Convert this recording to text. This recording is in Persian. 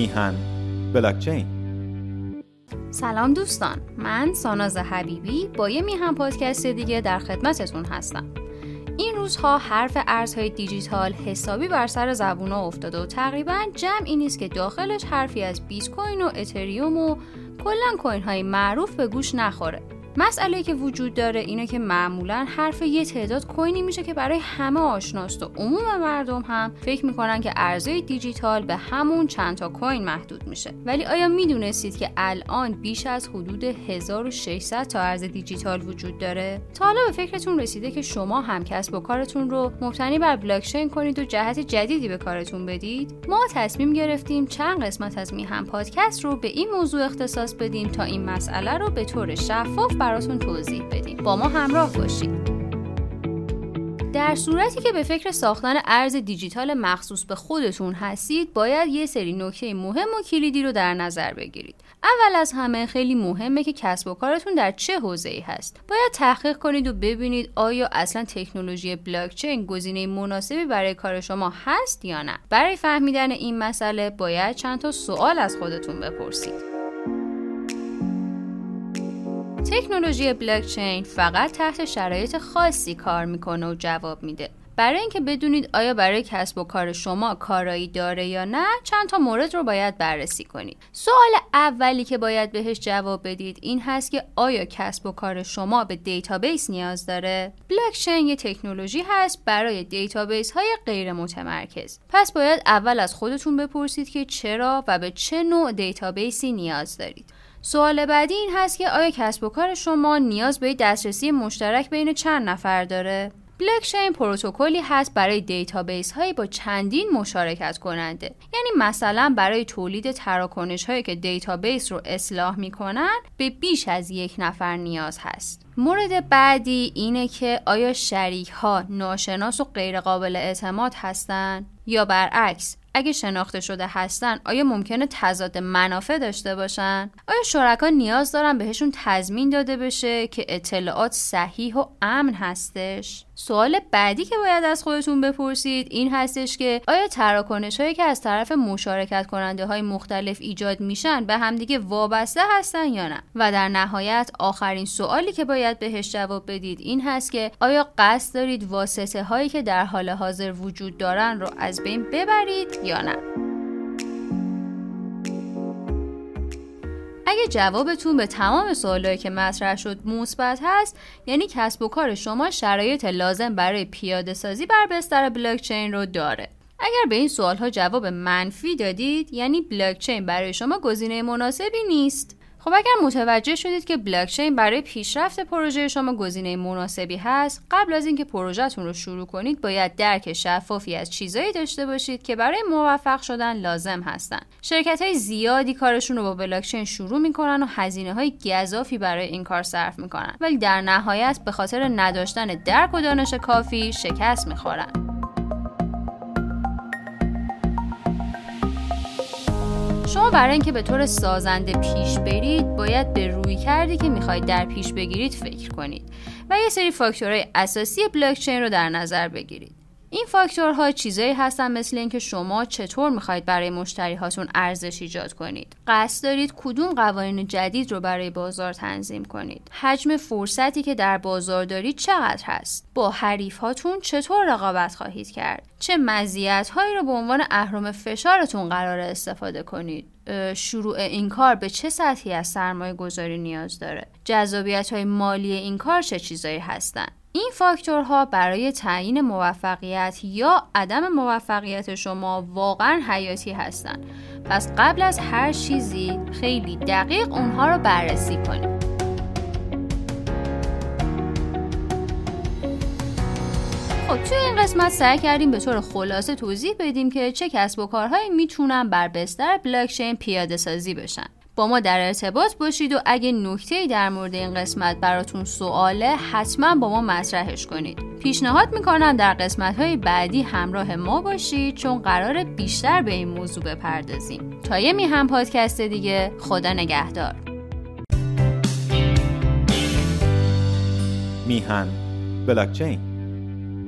میهن. بلاکچین. سلام دوستان. من ساناز حبیبی با یه میهن پادکست دیگه در خدمتتون هستم. این روزها حرف ارزهای دیجیتال حسابی بر سر زبونا افتاده و تقریبا جمعی نیست که داخلش حرفی از بیت کوین و اتریوم و کلا کوین های معروف به گوش نخوره. مسئله که وجود داره اینه که معمولا حرف یه تعداد کوینی میشه که برای همه آشناست و عموم مردم هم فکر می‌کنن که ارزهای دیجیتال به همون چند تا کوین محدود میشه. ولی آیا می‌دونستید که الان بیش از حدود 1600 تا ارز دیجیتال وجود داره؟ تا حالا به فکرتون رسیده که شما هم کسب و کارتون رو مبتنی بر بلاکچین کنید و جهت جدیدی به کارتون بدید؟ ما تصمیم گرفتیم چند قسمت از میهم پادکست رو به این موضوع اختصاص بدیم تا این مسئله رو به طور شفاف براتون توضیح بدیم. با ما همراه باشید. در صورتی که به فکر ساختن ارز دیجیتال مخصوص به خودتون هستید باید یه سری نکته مهم و کلیدی رو در نظر بگیرید. اول از همه خیلی مهمه که کسب و کارتون در چه حوزه‌ای هست. باید تحقیق کنید و ببینید آیا اصلا تکنولوژی بلاکچین گزینه مناسبی برای کار شما هست یا نه. برای فهمیدن این مسئله باید چند تا سوال از خودتون بپرسید. تکنولوژی بلاکچین فقط تحت شرایط خاصی کار می‌کنه و جواب میده. برای اینکه بدونید آیا برای کسب و کار شما کارایی داره یا نه چند تا مورد رو باید بررسی کنید. سوال اولی که باید بهش جواب بدید این هست که آیا کسب و کار شما به دیتابیس نیاز داره؟ بلاکچین یه تکنولوژی هست برای دیتابیس های غیر متمرکز پس باید اول از خودتون بپرسید که چرا و به چه نوع دیتابیسی نیاز دارید. سوال بعدی این هست که آیا کسب و کار شما نیاز به دسترسی مشترک بین چند نفر داره؟ بلاکچین پروتکلی هست برای دیتابیس هایی با چندین مشارکت کننده. یعنی مثلا برای تولید تراکنش هایی که دیتابیس رو اصلاح می‌کنن به بیش از یک نفر نیاز هست. مورد بعدی اینه که آیا شریک ها ناشناس و غیرقابل اعتماد هستند یا برعکس اگه شناخته شده هستن آیا ممکنه تضاد منافع داشته باشن؟ آیا شرکا نیاز دارن بهشون تضمین داده بشه که اطلاعات صحیح و امن هستش؟ سوال بعدی که باید از خودتون بپرسید این هستش که آیا تراکنش هایی که از طرف مشارکت کننده های مختلف ایجاد میشن به همدیگه وابسته هستن یا نه و در نهایت آخرین سوالی که باید بهش جواب بدید این هست که آیا قصد دارید واسطه هایی که در حال حاضر وجود دارن رو از بین ببرید یا نه. اگه جوابتون به تمام سوالایی که مطرح شد مثبت هست یعنی کسب و کار شما شرایط لازم برای پیاده سازی بر بستر بلاکچین رو داره. اگر به این سوال ها جواب منفی دادید یعنی بلاکچین برای شما گزینه مناسبی نیست. خب اگر متوجه شدید که بلاکچین برای پیشرفت پروژه شما گزینه مناسبی هست قبل از اینکه پروژهتون رو شروع کنید باید درک شفافی از چیزایی داشته باشید که برای موفق شدن لازم هستن. شرکت های زیادی کارشون رو با بلاکچین شروع می‌کنن و هزینه های گذافی برای این کار صرف می‌کنن. ولی در نهایت به خاطر نداشتن درک و دانش کافی شکست می‌خورن. شما برای اینکه به طور سازنده پیش برید باید به روی کردی که می‌خواید در پیش بگیرید فکر کنید و یه سری فاکتورهای اساسی بلاکچین رو در نظر بگیرید. این فاکتورها چیزایی هستن مثل اینکه شما چطور می‌خواید برای مشتری هاتون ارزش ایجاد کنید. قصد دارید کدوم قوانین جدید رو برای بازار تنظیم کنید. حجم فرصتی که در بازار دارید چقدر هست؟ با حریف هاتون چطور رقابت خواهید کرد؟ چه مزیت هایی رو به عنوان اهرم فشارتون قرار استفاده کنید؟ شروع این کار به چه سطحی از سرمایه گذاری نیاز داره؟ جذابیت های مالی این کار چه چیزایی هستند این فاکتورها برای تعیین موفقیت یا عدم موفقیت شما واقعا حیاتی هستند. پس قبل از هر چیزی خیلی دقیق اونها رو بررسی کنید. خب توی این قسمت سعی کردیم به طور خلاصه توضیح بدیم که چه کسب و کارهایی می‌تونن بر بستر بلاکچین پیاده سازی بشن. با ما در ارتباط باشید و اگه نکته در مورد این قسمت براتون سواله حتما با ما مطرحش کنید. پیشنهاد می‌کنم در قسمت های بعدی همراه ما باشید چون قرار بیشتر به این موضوع بپردازیم. تا یه میهم پادکست دیگه خدا نگهدار. میهن بلاکچین.